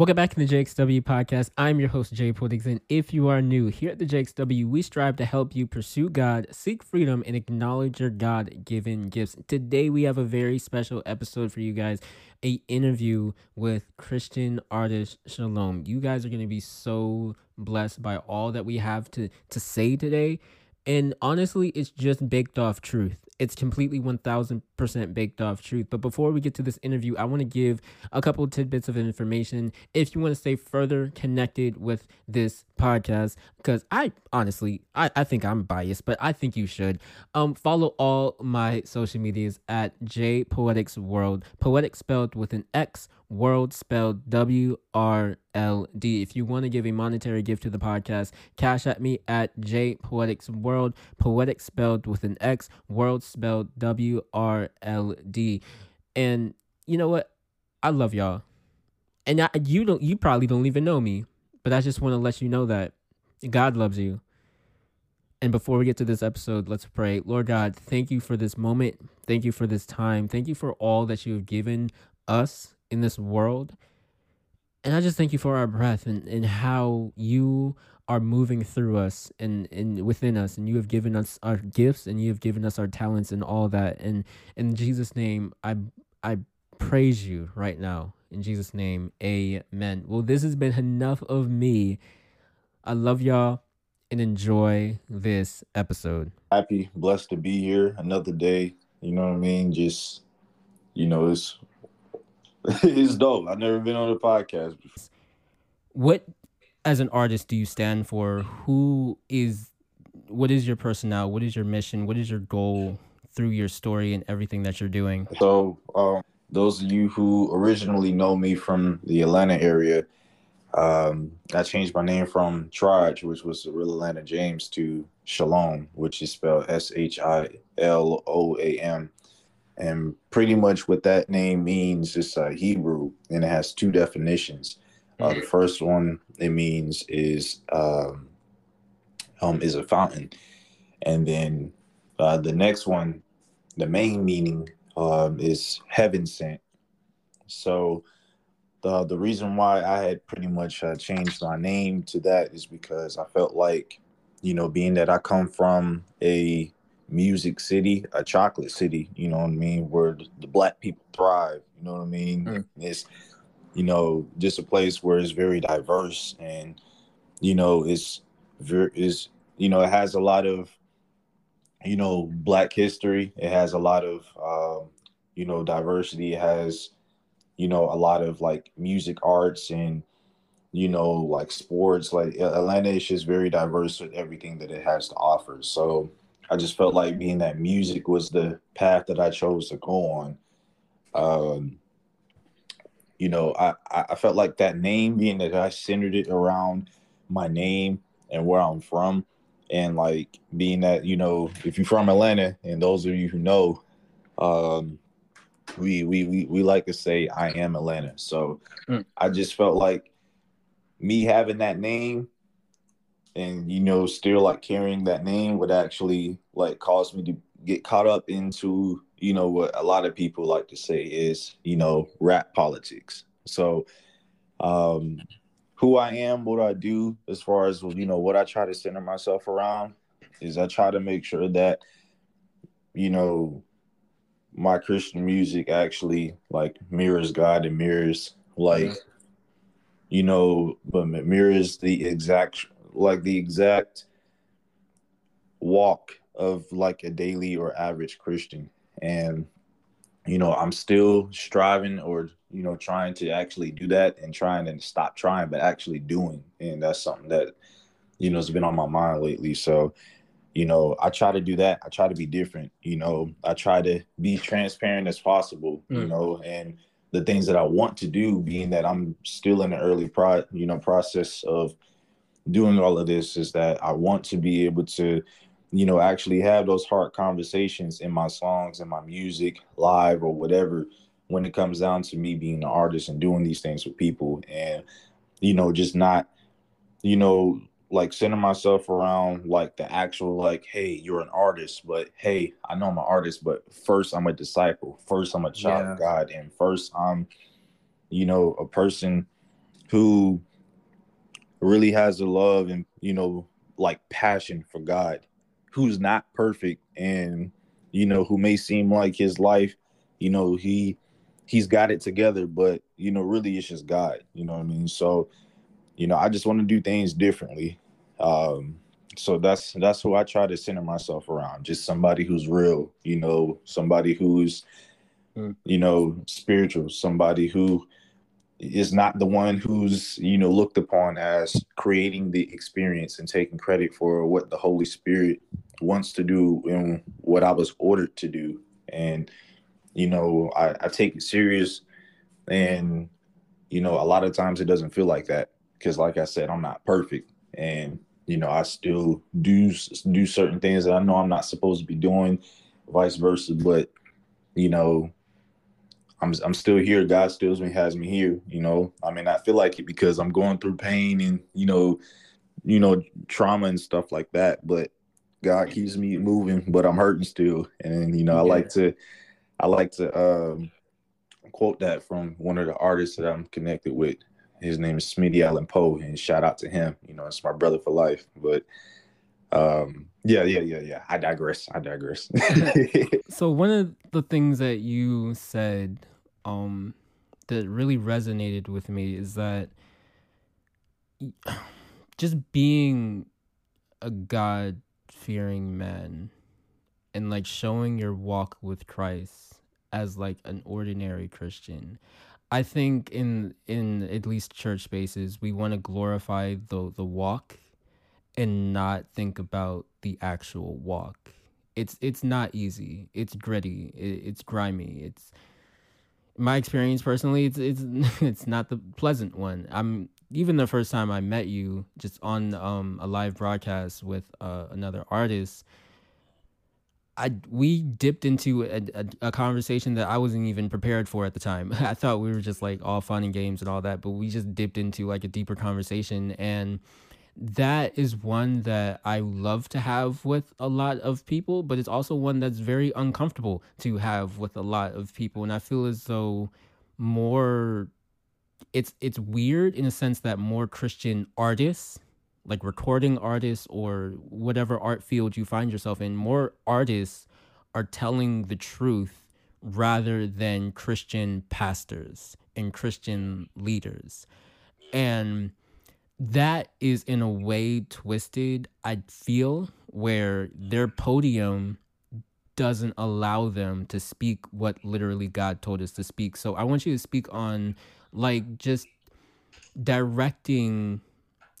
Welcome back to the JXW podcast. I'm your host, Jay Poetix, and if you are new here at the JXW, we strive to help you pursue God, seek freedom, and acknowledge your God-given gifts. Today, we have a very special episode for you guys, a interview with Christian artist Shiloam. You guys are going to be so blessed by all that we have to to say today. And honestly, it's just baked off truth. It's completely 1000% baked off truth. But before we get to this interview, I want to give a couple tidbits of information if you want to stay further connected with this podcast. Because I honestly, I, I think I'm biased, but I think you should. Um, follow all my social medias at J Poetix World. Poetic spelled with an X World spelled W R L D. If you want to give a monetary gift to the podcast, cash at me at J Poetix World. Poetic spelled with an X, World spelled W R L D. And you know what? I love y'all. And I, you don't you probably don't even know me, but I just want to let you know that God loves you. And before we get to this episode, let's pray. Lord God, thank you for this moment. Thank you for this time. Thank you for all that you have given us in this world. And I just thank you for our breath and, and how you are moving through us and, and within us. And you have given us our gifts and you have given us our talents and all that. And in Jesus' name, I I praise you right now. In Jesus' name, amen. Well, this has been enough of me. I love y'all and enjoy this episode. Happy, blessed to be here another day. You know what I mean? Just, you know, it's it's dope. I've never been on a podcast before. What, as an artist, do you stand for? Who is, what is your personnel? What is your mission? What is your goal through your story and everything that you're doing? So, um, those of you who originally know me from the Atlanta area, um, I changed my name from Traj, which was the real Atlanta James, to Shiloam, which is spelled S H I L O A M. And pretty much what that name means is uh, Hebrew, and it has two definitions. Uh, the first one it means is um, um, is a fountain, and then uh, the next one, the main meaning um, is heaven sent. So the the reason why I had pretty much uh, changed my name to that is because I felt like, you know, being that I come from a music city, a chocolate city, you know what I mean, where the black people thrive, you know what I mean? Mm. It's you know, just a place where it's very diverse and you know, it's very is you know, it has a lot of you know, black history. It has a lot of um, you know, diversity. It has you know, a lot of like music arts and you know, like sports. Like Atlanta is just very diverse with everything that it has to offer. So I just felt like being that music was the path that I chose to go on. Um, you know, I, I felt like that name being that I centered it around my name and where I'm from. And like being that, you know, if you're from Atlanta and those of you who know, um, we, we, we, we like to say I am Atlanta. So mm. I just felt like me having that name and you know still like carrying that name would actually like cause me to get caught up into you know what a lot of people like to say is you know rap politics so um who i am what i do as far as you know what i try to center myself around is i try to make sure that you know my christian music actually like mirrors god and mirrors like mm-hmm. you know but mirrors the exact like the exact walk of like a daily or average Christian. And, you know, I'm still striving or, you know, trying to actually do that and trying to stop trying, but actually doing. And that's something that, you know, has been on my mind lately. So, you know, I try to do that. I try to be different. You know, I try to be transparent as possible, mm. you know, and the things that I want to do, being that I'm still in the early pro, you know, process of doing all of this is that I want to be able to, you know, actually have those hard conversations in my songs and my music, live or whatever, when it comes down to me being an artist and doing these things with people and, you know, just not, you know, like center myself around like the actual like hey you're an artist but hey i know i'm an artist but first i'm a disciple first i'm a child yeah. of god and first i'm you know a person who really has a love and you know like passion for God, who's not perfect and you know who may seem like his life, you know he he's got it together, but you know really it's just God. You know what I mean? So you know I just want to do things differently. Um, so that's that's who I try to center myself around. Just somebody who's real, you know, somebody who's mm. you know spiritual, somebody who is not the one who's you know looked upon as creating the experience and taking credit for what the Holy Spirit wants to do and what I was ordered to do. And you know, I, I take it serious, and you know, a lot of times it doesn't feel like that because, like I said, I'm not perfect, and you know, I still do do certain things that I know I'm not supposed to be doing, vice versa. But you know, I'm I'm still here. God still has me here. You know, I mean, I feel like it because I'm going through pain and you know, you know, trauma and stuff like that. But God keeps me moving, but I'm hurting still. And you know, I like to, I like to um, quote that from one of the artists that I'm connected with. His name is Smitty Allen Poe, and shout out to him. You know, it's my brother for life. But um, yeah, yeah, yeah, yeah. I digress. I digress. so one of the things that you said um that really resonated with me is that just being a God fearing man and like showing your walk with Christ as like an ordinary Christian. I think in in at least church spaces we want to glorify the the walk and not think about the actual walk. It's it's not easy. It's gritty. It, it's grimy. It's my experience personally, it's it's it's not the pleasant one. I'm even the first time I met you, just on um, a live broadcast with uh, another artist. I we dipped into a, a, a, conversation that I wasn't even prepared for at the time. I thought we were just like all fun and games and all that, but we just dipped into like a deeper conversation and that is one that I love to have with a lot of people, but it's also one that's very uncomfortable to have with a lot of people. And I feel as though more it's it's weird in a sense that more Christian artists, like recording artists or whatever art field you find yourself in, more artists are telling the truth rather than Christian pastors and Christian leaders. And that is in a way twisted, I feel, where their podium doesn't allow them to speak what literally God told us to speak. So I want you to speak on like just directing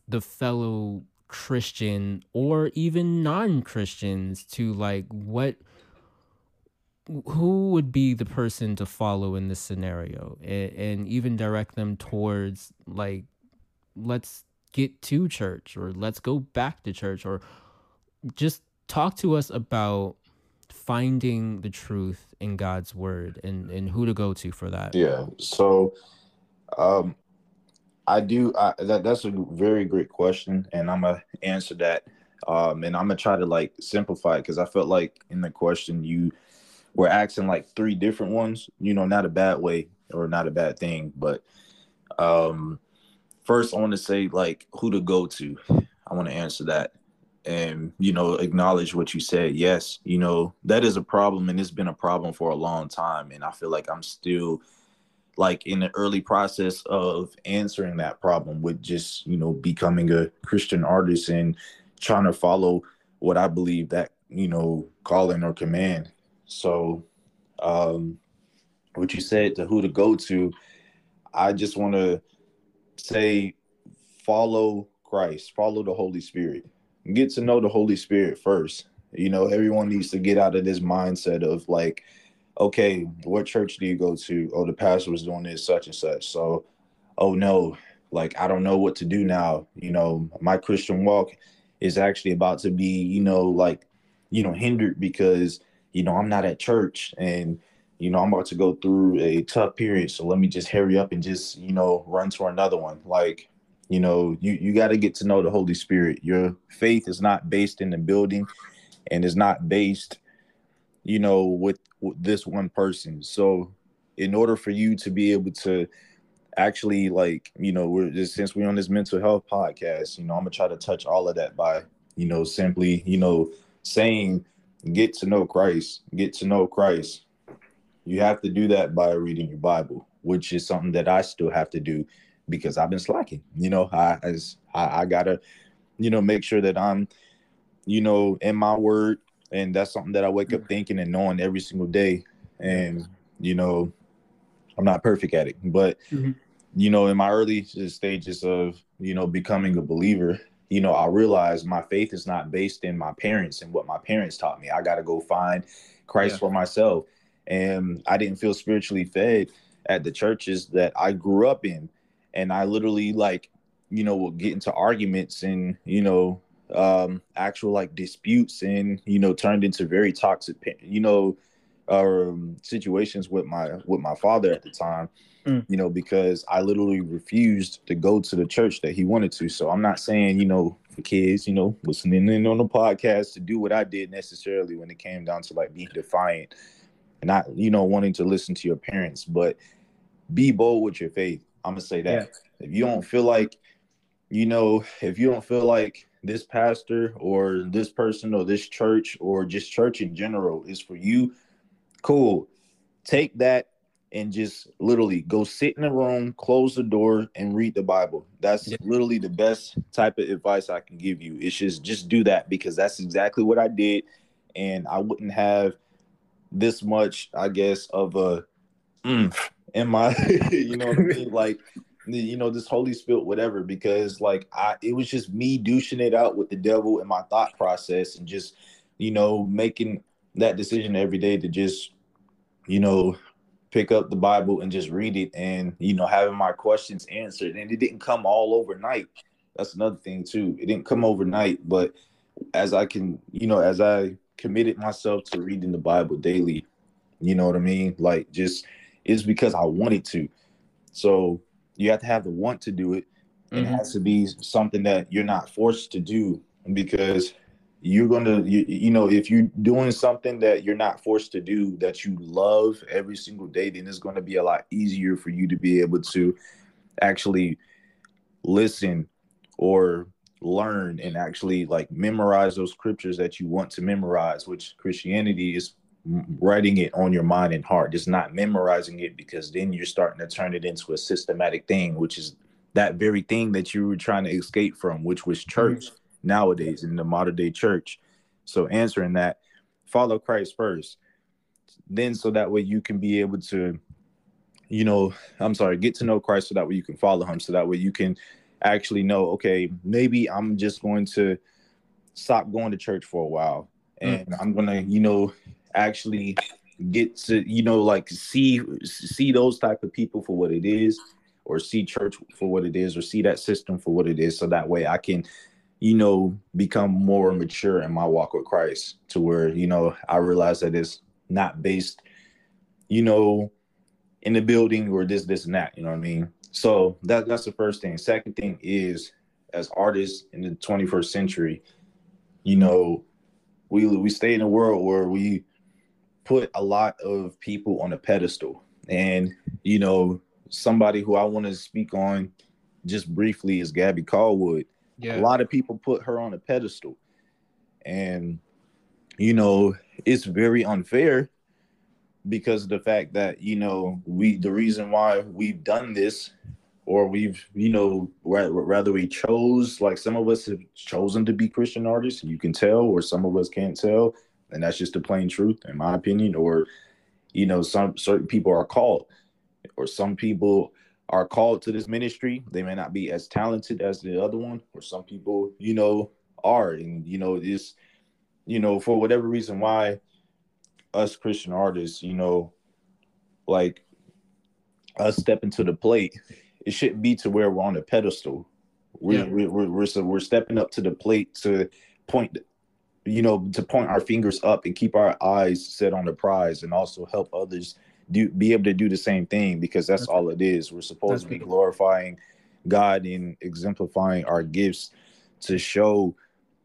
the fellow Christian or even non-Christians to like what who would be the person to follow in this scenario and, and even direct them towards like let's get to church or let's go back to church or just talk to us about finding the truth in God's word and and who to go to for that. Yeah. So um I do I, that that's a very great question and I'm gonna answer that um and I'm gonna try to like simplify it because I felt like in the question you were asking like three different ones, you know, not a bad way or not a bad thing, but um first, I want to say like who to go to. I want to answer that and you know acknowledge what you said yes you know that is a problem and it's been a problem for a long time and i feel like i'm still like in the early process of answering that problem with just you know becoming a christian artist and trying to follow what i believe that you know calling or command so um what you said to who to go to i just want to say follow Christ, follow the Holy Spirit. Get to know the Holy Spirit first. You know, everyone needs to get out of this mindset of like, okay, what church do you go to? Oh, the pastor was doing this, such and such. So, oh no, like I don't know what to do now. You know, my Christian walk is actually about to be, you know, like, you know, hindered because, you know, I'm not at church and you know, I'm about to go through a tough period. So let me just hurry up and just, you know, run to another one. Like, you know, you, you got to get to know the Holy Spirit. Your faith is not based in the building and is not based, you know, with, with this one person. So in order for you to be able to actually like you know we're just since we're on this mental health podcast you know i'm gonna try to touch all of that by you know simply you know saying get to know christ get to know christ you have to do that by reading your bible which is something that i still have to do because i've been slacking you know i as I, I gotta you know make sure that i'm you know in my word and that's something that i wake up thinking and knowing every single day and you know I'm not perfect at it, but mm-hmm. you know, in my early stages of you know becoming a believer, you know, I realized my faith is not based in my parents and what my parents taught me. I got to go find Christ yeah. for myself, and I didn't feel spiritually fed at the churches that I grew up in, and I literally like, you know, would get into arguments and you know, um, actual like disputes, and you know, turned into very toxic, you know um, situations with my with my father at the time. Mm. You know, because I literally refused to go to the church that he wanted to. So I'm not saying, you know, for kids, you know, listening in on the podcast to do what I did necessarily when it came down to like being defiant not, you know, wanting to listen to your parents, but be bold with your faith. I'm gonna say that. Yeah. If you don't feel like, you know, if you don't feel like this pastor or this person or this church or just church in general is for you, Cool. Take that and just literally go sit in a room, close the door, and read the Bible. That's yeah. literally the best type of advice I can give you. It's just just do that because that's exactly what I did, and I wouldn't have this much, I guess, of a mm, in my, you know what I mean, like. You know, this holy spirit, whatever, because like I, it was just me douching it out with the devil in my thought process and just, you know, making that decision every day to just, you know, pick up the Bible and just read it and, you know, having my questions answered. And it didn't come all overnight. That's another thing too. It didn't come overnight, but as I can, you know, as I committed myself to reading the Bible daily, you know what I mean? Like just it's because I wanted to. So you have to have the want to do it. Mm-hmm. It has to be something that you're not forced to do because you're gonna you, you know if you're doing something that you're not forced to do that you love every single day then it's going to be a lot easier for you to be able to actually listen or learn and actually like memorize those scriptures that you want to memorize which christianity is writing it on your mind and heart just not memorizing it because then you're starting to turn it into a systematic thing which is that very thing that you were trying to escape from which was church mm-hmm nowadays in the modern day church. So answering that, follow Christ first. Then so that way you can be able to, you know, I'm sorry, get to know Christ so that way you can follow him. So that way you can actually know, okay, maybe I'm just going to stop going to church for a while. And mm. I'm gonna, you know, actually get to, you know, like see see those type of people for what it is or see church for what it is or see that system for what it is so that way i can you know, become more mature in my walk with Christ to where, you know, I realize that it's not based, you know, in the building or this, this, and that. You know what I mean? So that that's the first thing. Second thing is as artists in the 21st century, you know, we we stay in a world where we put a lot of people on a pedestal. And, you know, somebody who I want to speak on just briefly is Gabby Callwood yeah. A lot of people put her on a pedestal. And you know, it's very unfair because of the fact that, you know, we the reason why we've done this or we've, you know, rather we chose like some of us have chosen to be Christian artists, you can tell, or some of us can't tell, and that's just the plain truth, in my opinion. Or, you know, some certain people are called, or some people are called to this ministry. They may not be as talented as the other one, or some people, you know, are. And, you know, this, you know, for whatever reason why us Christian artists, you know, like us stepping to the plate, it shouldn't be to where we're on a pedestal. We're, yeah. we're, we're, we're, so we're stepping up to the plate to point, you know, to point our fingers up and keep our eyes set on the prize and also help others do be able to do the same thing because that's, all it is. We're supposed to be glorifying God and exemplifying our gifts to show,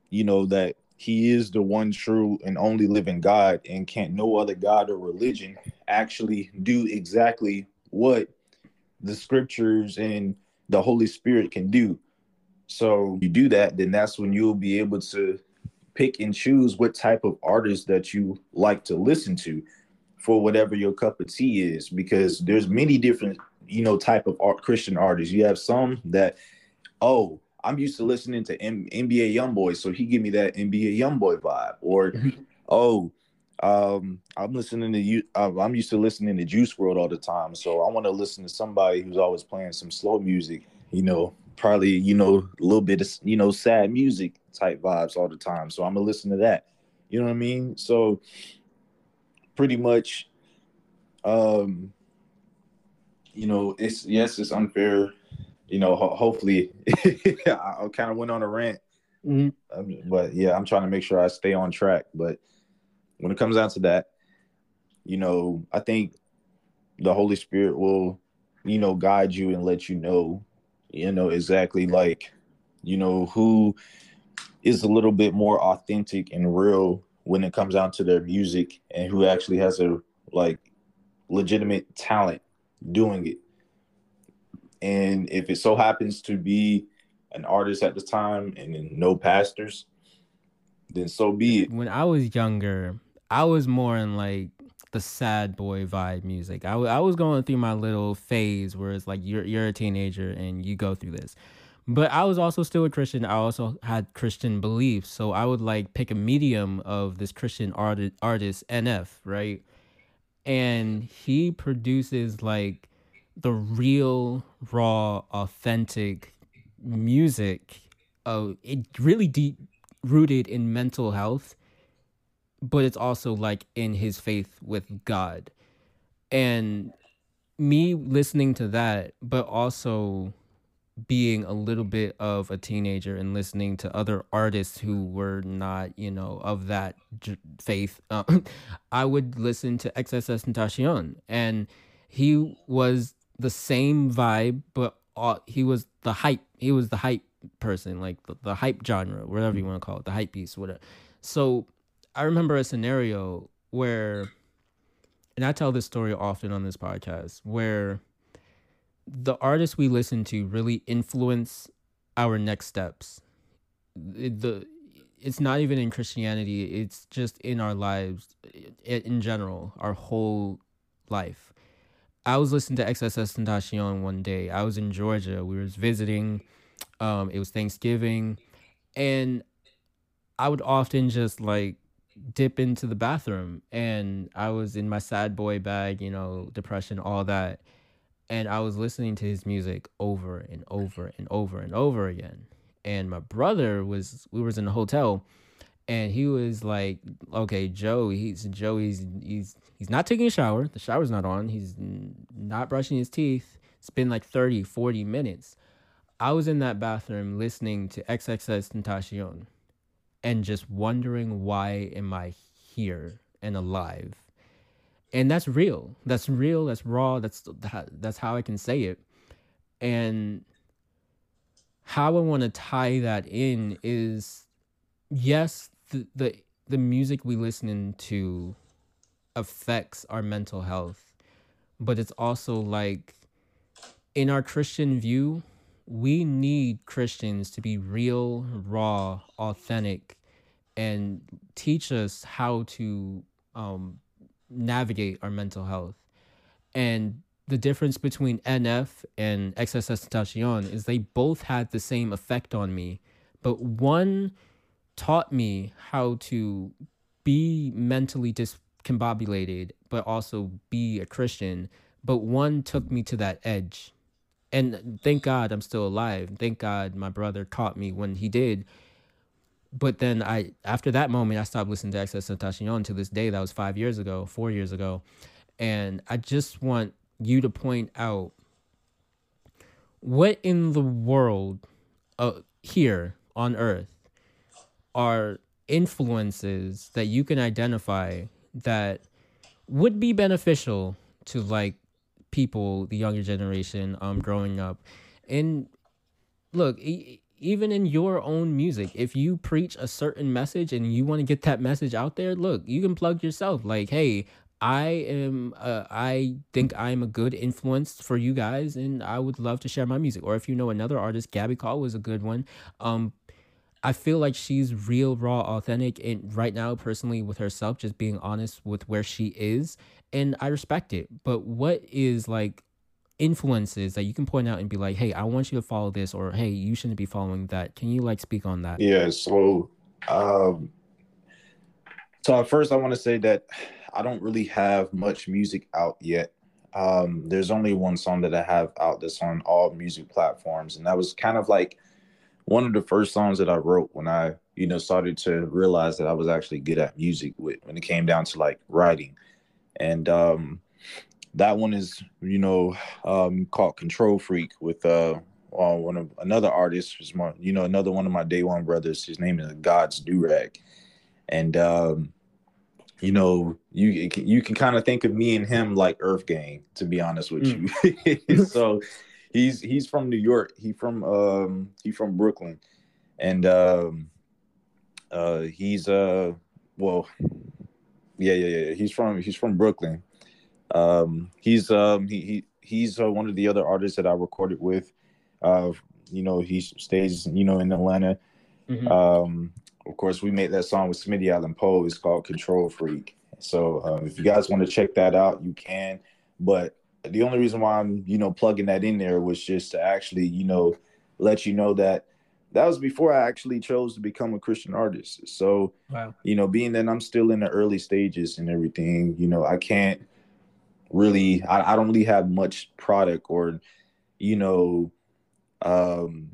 you know, that He is the one true and only living God, and can't no other God or religion actually do exactly what the scriptures and the Holy Spirit can do. So you do that, then that's when you'll be able to pick and choose what type of artist that you like to listen to for whatever your cup of tea is because there's many different you know type of art, christian artists you have some that oh i'm used to listening to M- nba youngboy so he give me that nba youngboy vibe or oh um i'm listening to you uh, i'm used to listening to Juice WRLD all the time so i want to listen to somebody who's always playing some slow music you know probably you know a little bit of you know sad music type vibes all the time. So I'm gonna listen to that. You know what I mean? So pretty much, um, you know, it's yes, it's unfair. You know, ho- hopefully, I, kind of went on a rant, mm-hmm. um, but yeah, I'm trying to make sure I stay on track. But when it comes down to that, you know, I think the Holy Spirit will, you know, guide you and let you know, you know, exactly like, you know, who is a little bit more authentic and real when it comes down to their music and who actually has a like legitimate talent doing it. And if it so happens to be an artist at the time and no pastors, then so be it. When I was younger, I was more in like the sad boy vibe music. I, w- I was going through my little phase where it's like you're you're a teenager and you go through this. But I was also still a Christian. I also had Christian beliefs. So I would like pick a medium of this Christian art- artist, NF, right? And he produces like the real, raw, authentic music. Uh, it really deep rooted in mental health, but it's also like in his faith with God. And me listening to that, but also being a little bit of a teenager and listening to other artists who were not, you know, of that j- faith, uh, I would listen to XSS XXXTentacion, and he was the same vibe, but uh, he was the hype. He was the hype person, like the, the hype genre, whatever you want to call it, the hype piece, whatever. So I remember a scenario where, and I tell this story often on this podcast, where the artists we listen to really influence our next steps. It, the it's not even in Christianity, it's just in our lives in general, our whole life. I was listening to XXXTentacion one day. I was in Georgia. We was visiting. Um, it was Thanksgiving, and I would often just like dip into the bathroom, and I was in my sad boy bag, you know, depression, all that and I was listening to his music over and over and over and over again. And my brother was we was in a hotel and he was like, "Okay, Joe, he's Joe, he's he's he's not taking a shower. The shower's not on. He's not brushing his teeth. It's been like 30, 40 minutes." I was in that bathroom listening to XXXTentacion and just wondering why am I here and alive? and that's real that's real that's raw that's that's how i can say it and how i want to tie that in is yes the, the the music we listen to affects our mental health but it's also like in our christian view we need christians to be real raw authentic and teach us how to um, navigate our mental health. And the difference between NF and XXXTentacion is they both had the same effect on me, but one taught me how to be mentally discombobulated, but also be a Christian. But one took me to that edge. And thank God I'm still alive. Thank God my brother taught me when he did but then I after that moment I stopped listening to XXXTentacion to this day. That was five years ago, four years ago, and I just want you to point out what in the world uh, here on Earth are influences that you can identify that would be beneficial to like people, the younger generation, um, growing up, and look even in your own music if you preach a certain message and you want to get that message out there look you can plug yourself. Like hey I am uh, I think I'm a good influence for you guys and I would love to share my music. Or if you know another artist Gabby Callwood a good one. Um I feel like she's real raw authentic and right now personally with herself just being honest with where she is and I respect it. But what is like influences that you can point out and be like hey I want you to follow this or hey you shouldn't be following that. Can you like speak on that? Yeah so um so at first I want to say that I don't really have much music out yet. Um, there's only one song that I have out that's on all music platforms, and that was kind of like one of the first songs that I wrote when I, you know, started to realize that I was actually good at music with when it came down to like writing. And um that one is, you know, um called Control Freak with uh one of another artist, was my, you know, another one of my day one brothers. His name is God's Durag. And um you know, you you can kind of think of me and him like Earth Gang, to be honest with mm. you. so he's he's from New York. He from um he from Brooklyn, and um uh he's uh well yeah yeah yeah he's from he's from Brooklyn. Um he's um he, he he's uh, one of the other artists that I recorded with. Uh you know he stays you know in Atlanta. Mm-hmm. Um of course, we made that song with Smitty Allen Poe. It's called Control Freak. So um, if you guys want to check that out, you can. But the only reason why I'm, you know, plugging that in there was just to actually, you know, let you know that that was before I actually chose to become a Christian artist. So, wow. you know, being that I'm still in the early stages and everything, you know, I can't really, I, I don't really have much product or, you know, um,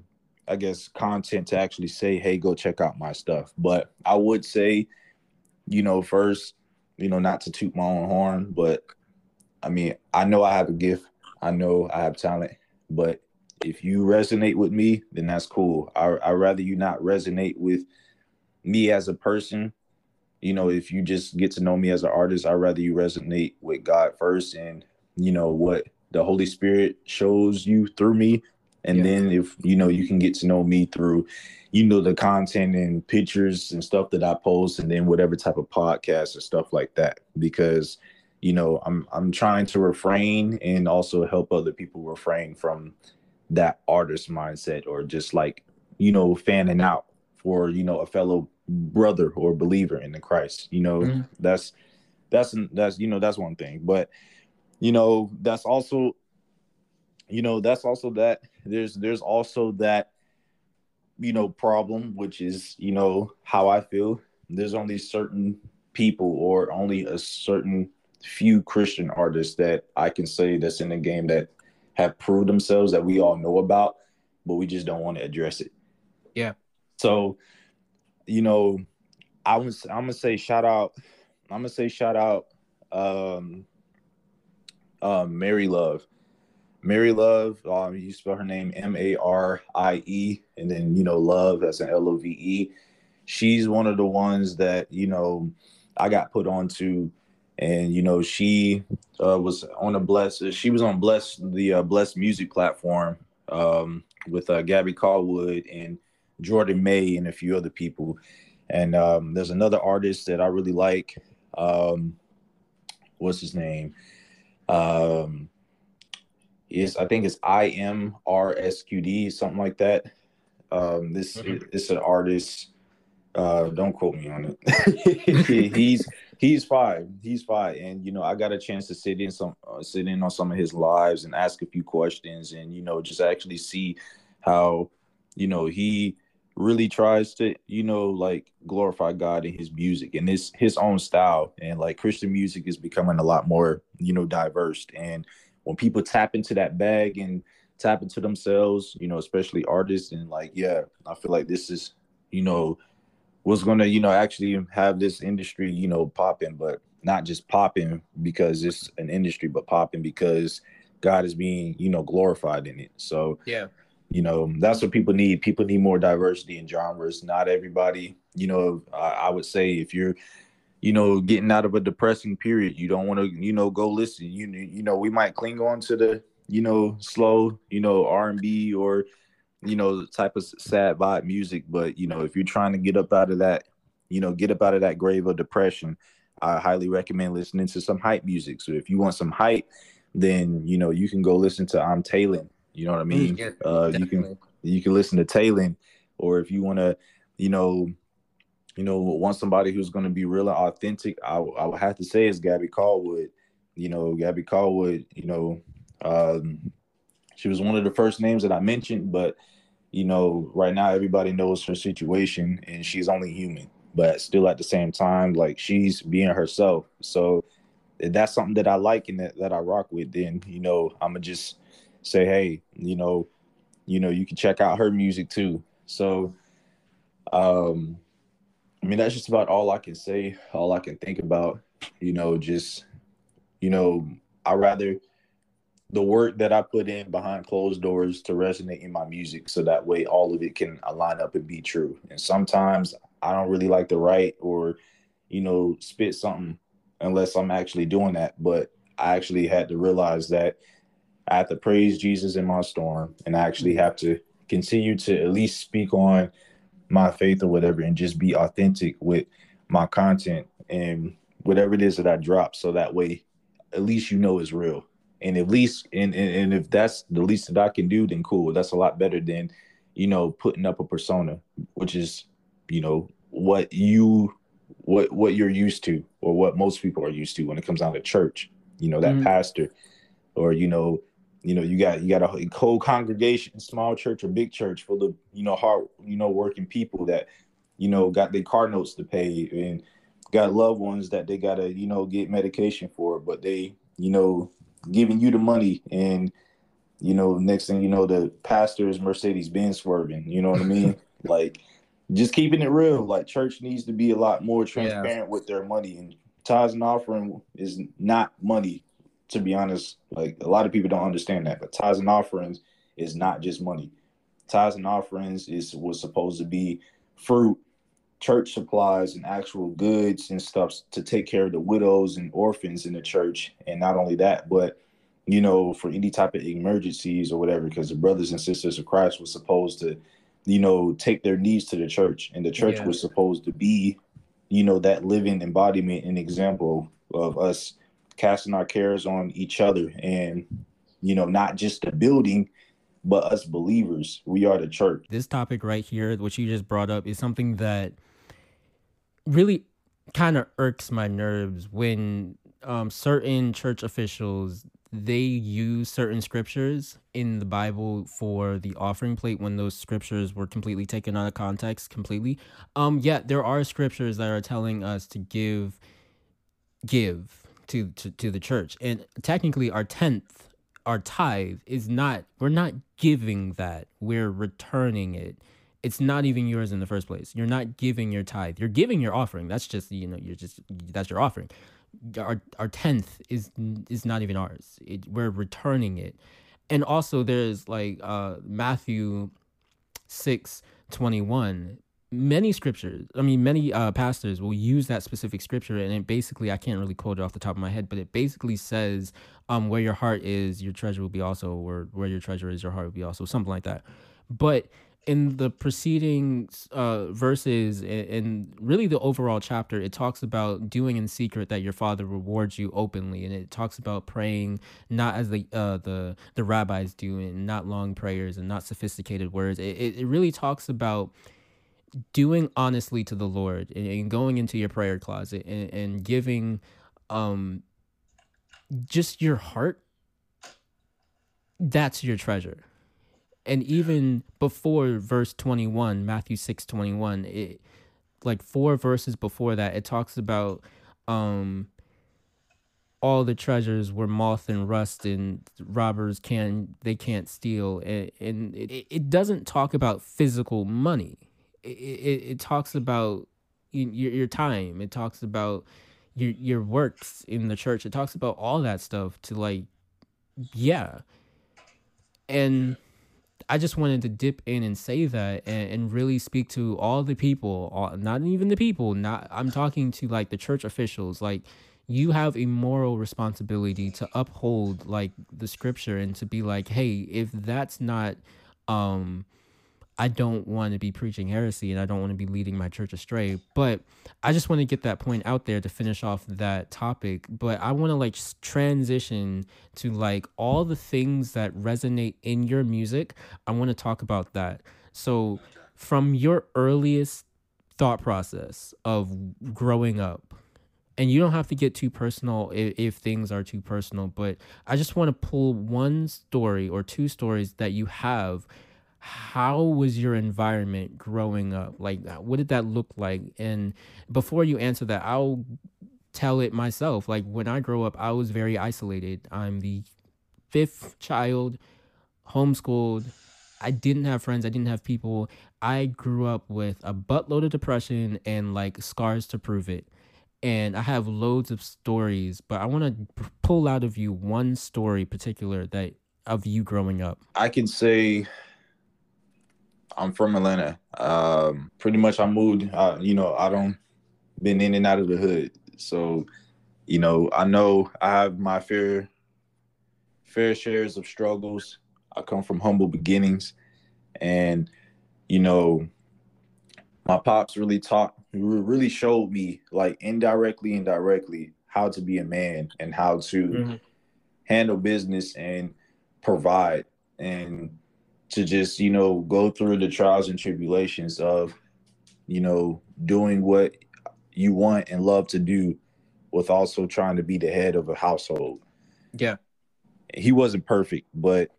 I guess, content to actually say, hey, go check out my stuff. But I would say, you know, first, you know, not to toot my own horn, but I mean, I know I have a gift. I know I have talent, but if you resonate with me, then that's cool. I I rather you not resonate with me as a person. You know, if you just get to know me as an artist, I'd rather you resonate with God first and you know what the Holy Spirit shows you through me and yeah. then if you know you can get to know me through you know the content and pictures and stuff that i post and then whatever type of podcast and stuff like that because you know i'm i'm trying to refrain and also help other people refrain from that artist mindset or just like you know fanning out for you know a fellow brother or believer in the christ you know? Mm-hmm. that's that's that's you know that's one thing. But you know that's also you know that's also that there's there's also that you know problem which is you know how i feel. There's only certain people or only a certain few christian artists that i can say that's in the game that have proved themselves that we all know about but we just don't want to address it. Yeah. So you know i was i'm gonna say shout out i'm gonna say shout out um um Marie Love. Marie Love, um, you spell her name M A R I E, and then you know Love as an L O V E. She's one of the ones that you know I got put onto, and you know she uh, was on a bless. She was on bless the uh, blessed music platform um, with uh, Gabby Callwood and Jordan May and a few other people. And um, there's another artist that I really like. Um, what's his name? Um, is I think it's I M R S Q D something like that. Um, this mm-hmm. it's an artist. Uh, don't quote me on it. he's he's fine. He's fine, and you know I got a chance to sit in some uh, sit in on some of his lives and ask a few questions, and you know just actually see how you know he really tries to you know like glorify god in his music and his his own style. And like christian music is becoming a lot more you know diverse. And when people tap into that bag and tap into themselves, you know, especially artists, and like, yeah, I feel like this is, you know, what's gonna, you know, actually have this industry, you know, popping, but not just popping because it's an industry, but popping because God is being, you know, glorified in it. So yeah, you know, that's what people need. People need more diversity in genres. Not everybody, you know, I, I would say if you're you know, getting out of a depressing period. You don't want to, you know, go listen. You you know, we might cling on to the, you know, slow, you know, R and B or, you know, the type of sad vibe music. But you know, if you're trying to get up out of that, you know, get up out of that grave of depression, I highly recommend listening to some hype music. So if you want some hype, then you know you can go listen to I'm Taylin. You know what I mean? Yeah, uh, you can you can listen to Taylin, or if you want to, you know, you know, want somebody who's going to be real and authentic, I, I would have to say is Gabby Callwood. You know, Gabby Callwood. You know, um, she was one of the first names that I mentioned, but you know, right now everybody knows her situation, and she's only human. But still, at the same time, like she's being herself. So that's something that I like and that, that I rock with. Then you know, I'm gonna just say, hey, you know, you know, you can check out her music too. So, um, I mean, that's just about all I can say, all I can think about. You know, just, you know, I rather the work that I put in behind closed doors to resonate in my music so that way all of it can align up and be true. And sometimes I don't really like to write or, you know, spit something unless I'm actually doing that. But I actually had to realize that I have to praise Jesus in my storm and I actually mm-hmm. have to continue to at least speak on my faith or whatever and just be authentic with my content and whatever it is that I drop so that way at least you know it's real. And at least and, and, and if that's the least that I can do, then cool. That's a lot better than, you know, putting up a persona, which is, you know, what you what what you're used to or what most people are used to when it comes down to church. You know, that mm-hmm. pastor or you know, you know, you got you got a whole congregation, small church or big church full of, you know, hard, you know, working people that, you know, got their car notes to pay and got loved ones that they gotta, you know, get medication for, but they, you know, giving you the money and you know, next thing you know, the pastor is Mercedes Benz swerving. You know what I mean? like just keeping it real. Like church needs to be a lot more transparent yeah. with their money, and tithes and offering is not money. To be honest, like a lot of people don't understand that, but tithes and offerings is not just money. Tithes and offerings is was supposed to be fruit, church supplies, and actual goods and stuff to take care of the widows and orphans in the church. And not only that, but you know, for any type of emergencies or whatever, because the brothers and sisters of Christ was supposed to you know, take their needs to the church. And the church yeah. was supposed to be, you know, that living embodiment and example of us casting our cares on each other and, you know, not just the building, but us believers. We are the church. This topic right here, which you just brought up, is something that really kind of irks my nerves when um, certain church officials they use certain scriptures in the Bible for the offering plate when those scriptures were completely taken out of context completely. Um yeah, there are scriptures that are telling us to give give to to, to the church. And technically our 10th our tithe is not we're not giving that. We're returning it. It's not even yours in the first place. You're not giving your tithe. You're giving your offering. That's just you know, you're just that's your offering our our tenth is is not even ours. It, we're returning it, and also there's like uh, Matthew six twenty one. Many scriptures, I mean, many uh, pastors will use that specific scripture, and it basically, I can't really quote it off the top of my head, but it basically says, um, "Where your heart is, your treasure will be also, or where your treasure is, your heart will be also," something like that. But in the preceding uh, verses and really the overall chapter, it talks about doing in secret that your father rewards you openly, and it talks about praying not as the uh, the the rabbis do, and not long prayers and not sophisticated words. It it really talks about doing honestly to the Lord and, and going into your prayer closet and, and giving um just your heart. That's your treasure and even before verse 21 matthew 6 21 it like four verses before that it talks about um all the treasures were moth and rust and robbers can they can't steal. And, and it, it doesn't talk about physical money. It, it, it talks about your, your time. It talks about your your works in the church. It talks about all that stuff to like yeah. And I just wanted to dip in and say that and, and really speak to all the people, all, not even the people, not I'm talking to like the church officials, like you have a moral responsibility to uphold like the scripture and to be like, hey, if that's not um I don't want to be preaching heresy and I don't want to be leading my church astray. But I just want to get that point out there to finish off that topic. But I want to like transition to like all the things that resonate in your music. I want to talk about that. So, from your earliest thought process of growing up, and you don't have to get too personal if, if, things are too personal, but I just want to pull one story or two stories that you have how was your environment growing up? Like, uh, what did that look like? And before you answer that, I'll tell it myself. Like, when I grow up, I was very isolated. I'm the fifth child, homeschooled. I didn't have friends. I didn't have people. I grew up with a buttload of depression and like scars to prove it. And I have loads of stories, but I want to pull out of you one story particular that of you growing up. I can say I'm from Atlanta. Um, pretty much, I moved. Uh, you know, I don't been in and out of the hood, so you know, I know I have my fair fair shares of struggles. I come from humble beginnings, and you know, my pops really taught, really showed me, like indirectly and directly, how to be a man and how to mm-hmm. handle business and provide and to just you know go through the trials and tribulations of you know doing what you want and love to do with also trying to be the head of a household. Yeah. He wasn't perfect but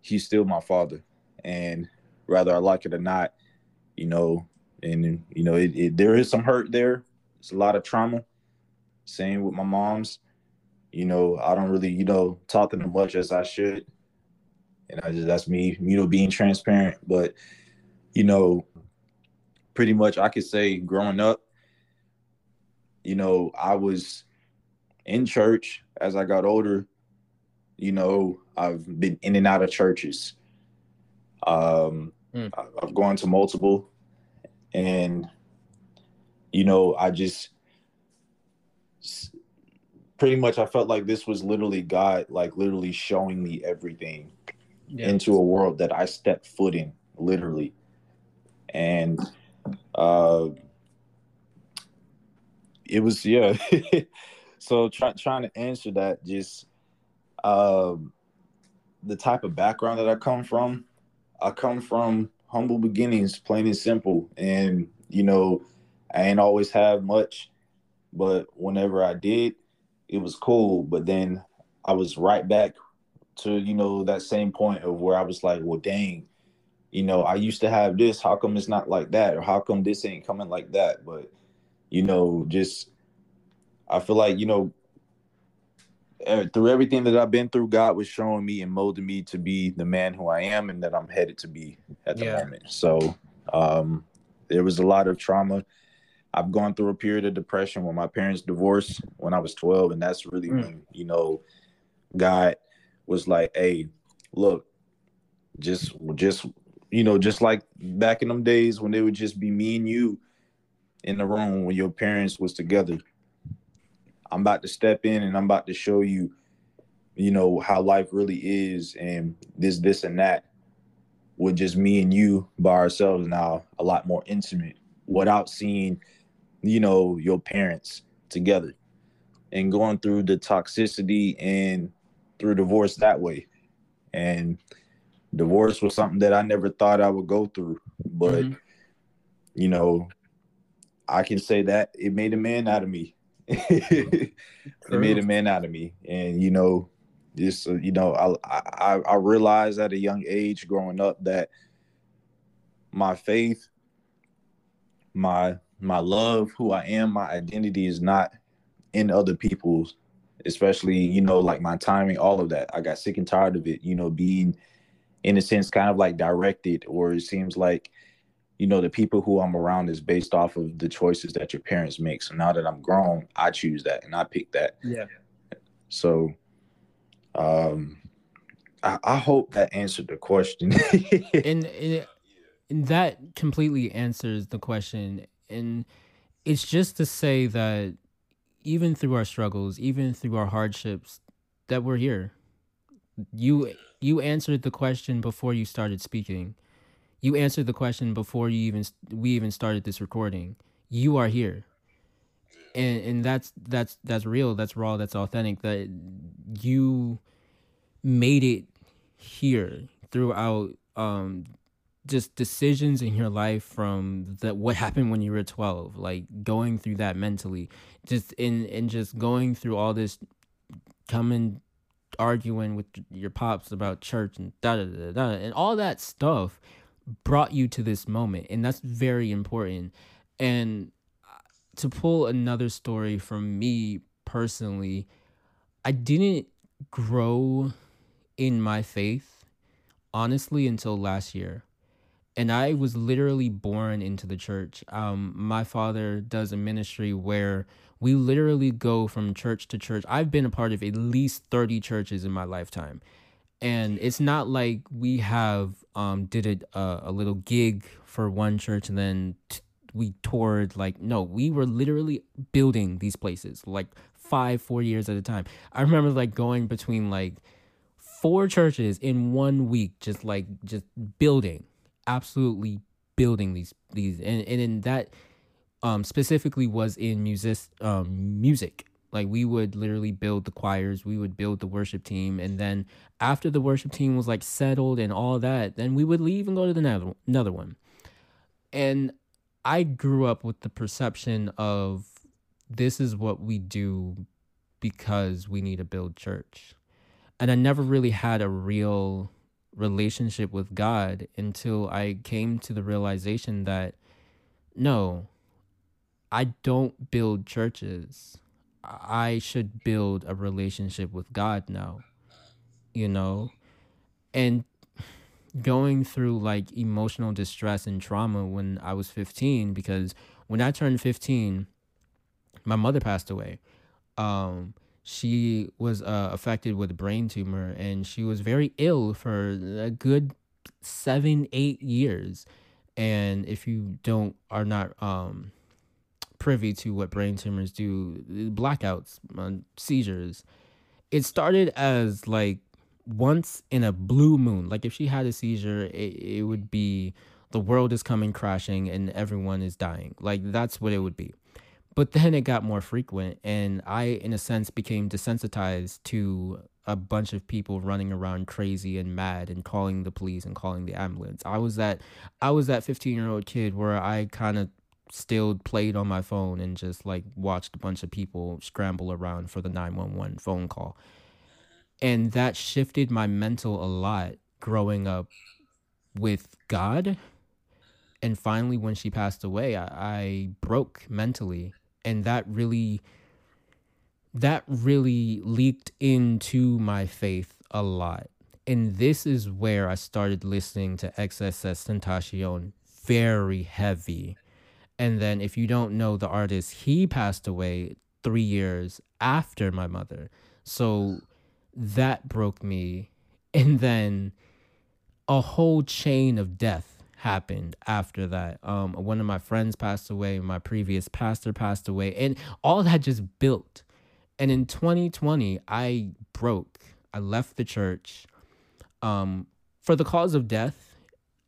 he's still my father. And whether i like it or not you know and you know it, it, there is some hurt there. It's a lot of trauma. Same with my mom's. You know i don't really you know talk to them much as i should and I just that's me, you know, being transparent. But you know, pretty much I could say growing up, you know, I was in church as I got older. You know, I've been in and out of churches. Um, mm. I've gone to multiple, and you know, I just pretty much I felt like this was literally God, like literally showing me everything yeah. into a world that I stepped foot in, literally. And uh, it was yeah. so try, trying to answer that, just um, the type of background that I come from. I come from humble beginnings, plain and simple, and you know, I ain't always have much, but whenever I did, it was cool. But then I was right back to you know that same point of where I was like, well, dang, you know, I used to have this. How come it's not like that, or how come this ain't coming like that? But you know, just I feel like you know through everything that I've been through, God was showing me and molding me to be the man who I am and that I'm headed to be at the yeah. moment. So um, there was a lot of trauma. I've gone through a period of depression when my parents divorced when I was 12, and that's really mm. when you know God was like, hey, look, just just you know, just like back in them days when they would just be me and you in the room when your parents was together. I'm about to step in and I'm about to show you, you know, how life really is and this, this, and that with just me and you by ourselves now, a lot more intimate without seeing, you know, your parents together and going through the toxicity and through divorce that way. And divorce was something that I never thought I would go through. But, mm-hmm. you know, I can say that it made a man out of me. it made a man out of me. And, you know, just, uh, you know, I, I, I realized at a young age growing up that my faith, my, my love, who I am, my identity is not in other people's especially you know like my timing all of that. I got sick and tired of it you know being in a sense kind of like directed or it seems like you know the people who i'm around is based off of the choices that your parents make. So now that i'm grown i choose that and i pick that. Yeah. So um i, I hope that answered the question. And, and, and that completely answers the question. And it's just to say that even through our struggles, even through our hardships, that we're here. You you answered the question before you started speaking. You answered the question before you even we even started this recording. You are here. And and that's that's that's real, that's raw, that's authentic that you made it here throughout um just decisions in your life from that what happened when you were 12 like going through that mentally just in and just going through all this coming arguing with your pops about church and da da da da and all that stuff brought you to this moment and that's very important. And uh, to pull another story from me personally i didn't grow in my faith honestly until last year and I was literally born into the church. Um, my father does a ministry where we literally go from church to church. I've been a part of at least 30 churches in my lifetime. And it's not like we have um, did a, a little gig for one church and then t- we toured like no we were literally building these places like five four years at a time i remember like going between like four churches in one week just like just building absolutely building these these and and in that um specifically was in music um music. Like we would literally build the choirs we would build the worship team and then after the worship team was like settled and all that then we would leave and go to the another, another one. And i grew up with the perception of this is what we do because we need to build church. And i never really had a real relationship with God until I came to the realization that no, I don't build churches. I should build a relationship with God now, you know? And going through like emotional distress and trauma when I was 15, because when I turned 15, my mother passed away. Um, she was uh, affected with a brain tumor and she was very ill for a good seven eight years. And if you don't are not um privy to what brain tumors do blackouts uh, seizures it started as like once in a blue moon. Like if she had a seizure it, it would be the world is coming crashing and everyone is dying. Like that's what it would be but then it got more frequent, and I, in a sense, became desensitized to a bunch of people running around crazy and mad and calling the police and calling the ambulance. I was that I was that 15-year-old kid where I kind of still played on my phone and just like watched a bunch of people scramble around for the 911 phone call. And that shifted my mental a lot growing up with God. And finally, when she passed away, I, I broke mentally and that really that really leaked into my faith a lot. And this is where I started listening to XXXTentacion very heavy. And then, if you don't know the artist, he passed away three years after my mother. So that broke me. And then a whole chain of death happened after that. Um, one of my friends passed away, my previous pastor passed away, and all that just built. And in 2020, I broke. I left the church um, for the cause of death.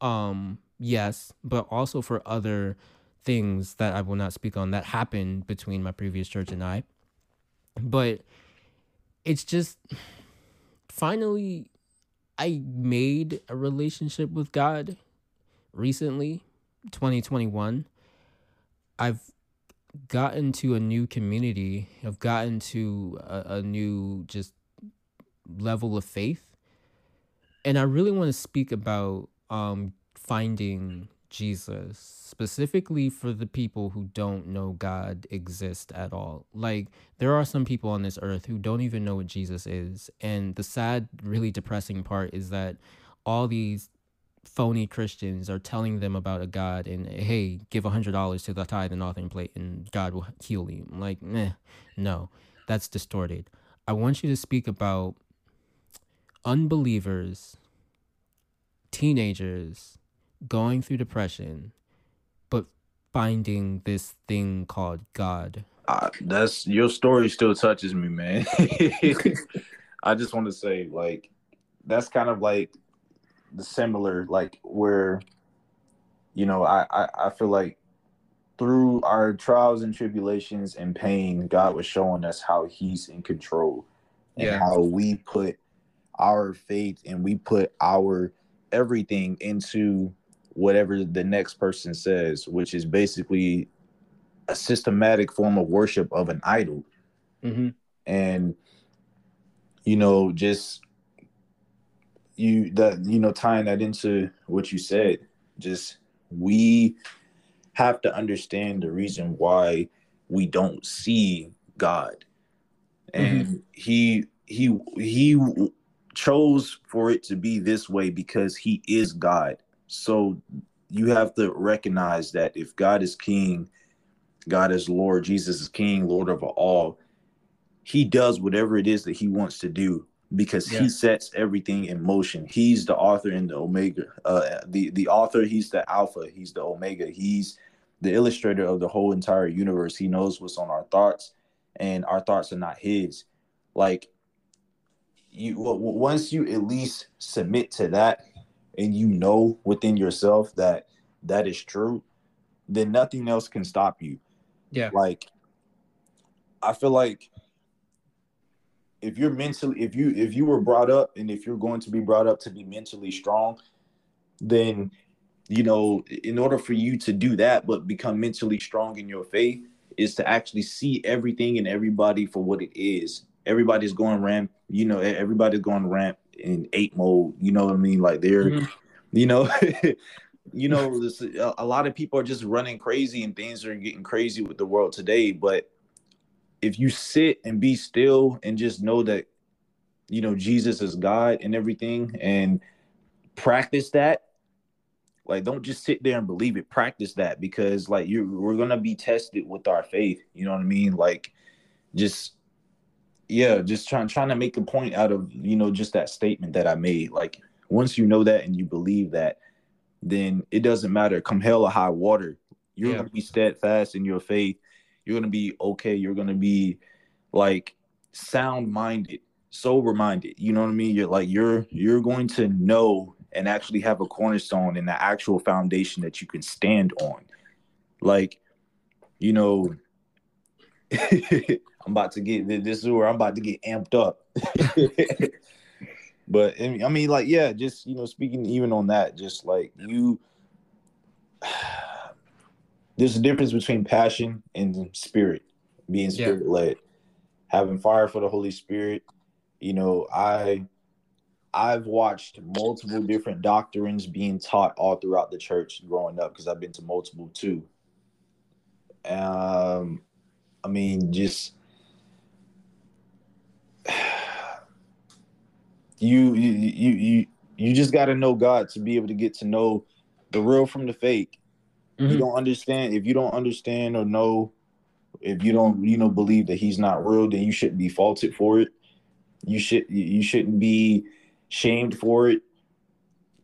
Um, yes, but also for other things that I will not speak on that happened between my previous church and I. But it's just finally I made a relationship with God recently, 2021, I've gotten to a new community. I've gotten to a, a new just level of faith. And I really want to speak about um, finding Jesus, specifically for the people who don't know God exists at all. Like, there are some people on this earth who don't even know what Jesus is. And the sad, really depressing part is that all these phony Christians are telling them about a God and hey, give a hundred dollars to the tithe and offering plate and God will heal you. I'm like, eh, no, that's distorted. I want you to speak about unbelievers, teenagers going through depression, but finding this thing called God. Uh, that's your story still touches me, man. I just want to say, like, that's kind of like the similar like where you know, I, I, I feel like through our trials and tribulations and pain, God was showing us how He's in control and Yeah. how we put our faith and we put our everything into whatever the next person says, which is basically a systematic form of worship of an idol. Mm-hmm. And you know, just you that you know, tying that into what you said, just we have to understand the reason why we don't see God. Mm-hmm. And he he he chose for it to be this way because he is God. So you have to recognize that if God is king, God is Lord, Jesus is king, Lord of all, he does whatever it is that he wants to do because Yeah. he sets everything in motion. He's the author and the omega. Uh the the author, he's the alpha, he's the omega. He's the illustrator of the whole entire universe. He knows what's on our thoughts and our thoughts are not his. Like you once you at least submit to that and you know within yourself that that is true, then nothing else can stop you. Yeah. Like I feel like if you're mentally if you if you were brought up and if you're going to be brought up to be mentally strong, then you know, in order for you to do that but become mentally strong in your faith is to actually see everything and everybody for what it is. Everybody's going ramp, you know, everybody's going ramp in eight mode, you know what I mean? Like they're Mhm. you know you know this, a, a lot of people are just running crazy and things are getting crazy with the world today but if you sit and be still and just know that you know jesus is god and everything and practice that like don't just sit there and believe it. Practice that because like you we're gonna be tested with our faith. You know what i mean? Like just yeah just trying trying to make a point out of you know just that statement that i made. Like once you know that and you believe that then it doesn't matter. Come hell or high water you're Yeah. gonna be steadfast in your faith you're gonna be okay. You're gonna be like sound minded sober minded you know what i mean? You're like you're you're going to know and actually have a cornerstone and the actual foundation that you can stand on. Like you know i'm about to get this is where i'm about to get amped up. But I mean, like, yeah, just you know, speaking even on that, just like you, there's a difference between passion and spirit, being spirit led, having fire for the Holy Spirit. You know, I, I've watched multiple different doctrines being taught all throughout the church growing up because I've been to multiple too. Um, I mean, just you you you you, you just got to know God to be able to get to know the real from the fake. You Mhm. don't understand if you don't understand or know if you don't you know believe that he's not real, then you shouldn't be faulted for it. You should you shouldn't be shamed for it.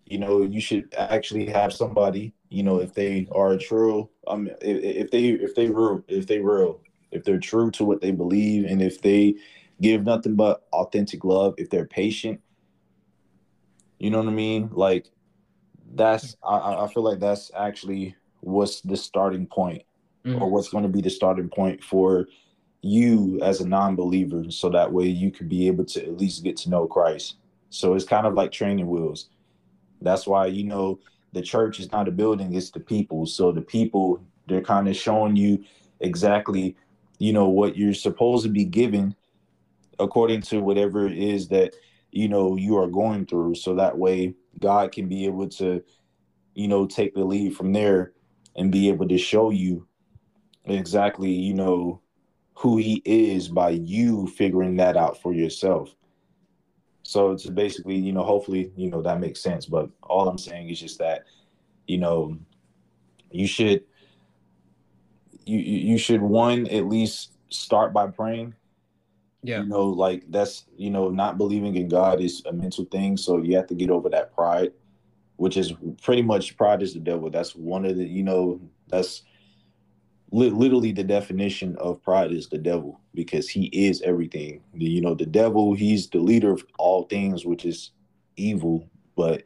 You know, you should actually have somebody. You know, if they are true, um, if, if they if they real if they real if they're true to what they believe and if they give nothing but authentic love, if they're patient, you know what I mean? Like that's I, I feel like that's actually what's the starting point Mhm. or what's going to be the starting point for you as a non-believer so that way you could be able to at least get to know Christ. So it's kind of like training wheels. That's why you know the church is not a building, it's the people. So the people they're kind of showing you exactly you know what you're supposed to be given according to whatever it is that you know you are going through so that way God can be able to you know take the lead from there and be able to show you exactly you know who he is by you figuring that out for yourself. So it's basically you know hopefully you know that makes sense. But all i'm saying is just that you know you should you you you should one at least start by praying. Yeah. you know like that's you know not believing in god is a mental thing. So you have to get over that pride which is pretty much pride is the devil that's one of the you know that's li- literally the definition of pride is the devil because he is everything the, you know the devil he's the leader of all things which is evil but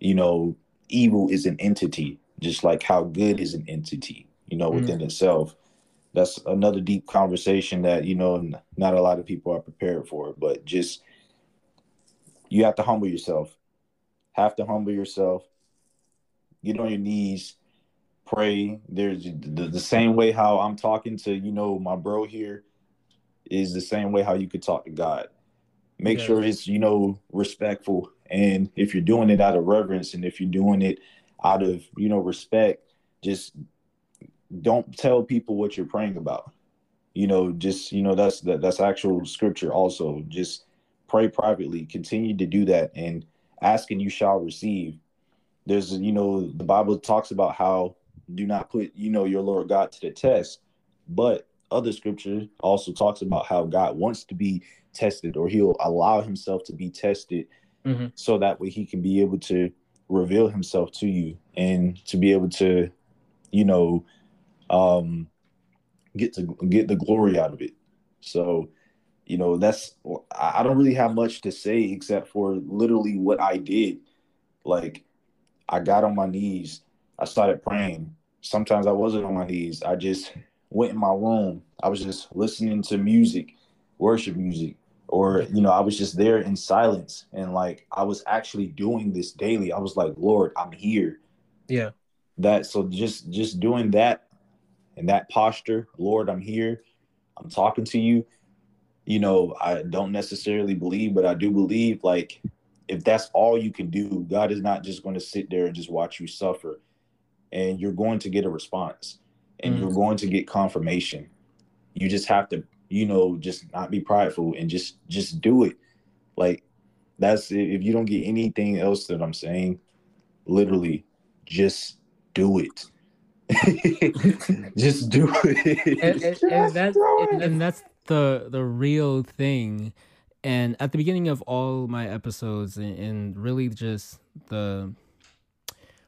you know evil is an entity just like how good is an entity, you know, within mm-hmm. itself. That's another deep conversation that, you know, not a lot of people are prepared for, but just you have to humble yourself. Have to humble yourself. Get on your knees, pray. There's the, the same way how I'm talking to, you know, my bro here is the same way how you could talk to God. Make sure it's, you know, respectful. And if you're doing it out of reverence and if you're doing it out of, you know, respect, just don't tell people what you're praying about. You know, just, you know, that's that, that's actual scripture also. Just pray privately. Continue to do that and ask and you shall receive. There's, you know, the Bible talks about how do not put, you know, your Lord God to the test. But other scripture also talks about how God wants to be tested or he'll allow himself to be tested mm-hmm. so that way he can be able to reveal himself to you and to be able to you know um get to get the glory out of it so you know that's i don't really have much to say except for literally what i did. Like i got on my knees. I started praying. Sometimes i wasn't on my knees. I just went in my room. I was just listening to music worship music or you know i was just there in silence. And like i was actually doing this daily. I was like lord i'm here. Yeah. That so just just doing that in that posture lord i'm here. I'm talking to you you know i don't necessarily believe but i do believe like if that's all you can do god is not just going to sit there and just watch you suffer and you're going to get a response and mm. you're going to get confirmation you just have to you know, just not be prideful and just just do it. Like that's if you don't get anything else that I'm saying, literally just do it. just do it. And, and, and that's and, and that's the the real thing. And at the beginning of all my episodes, and, and really just the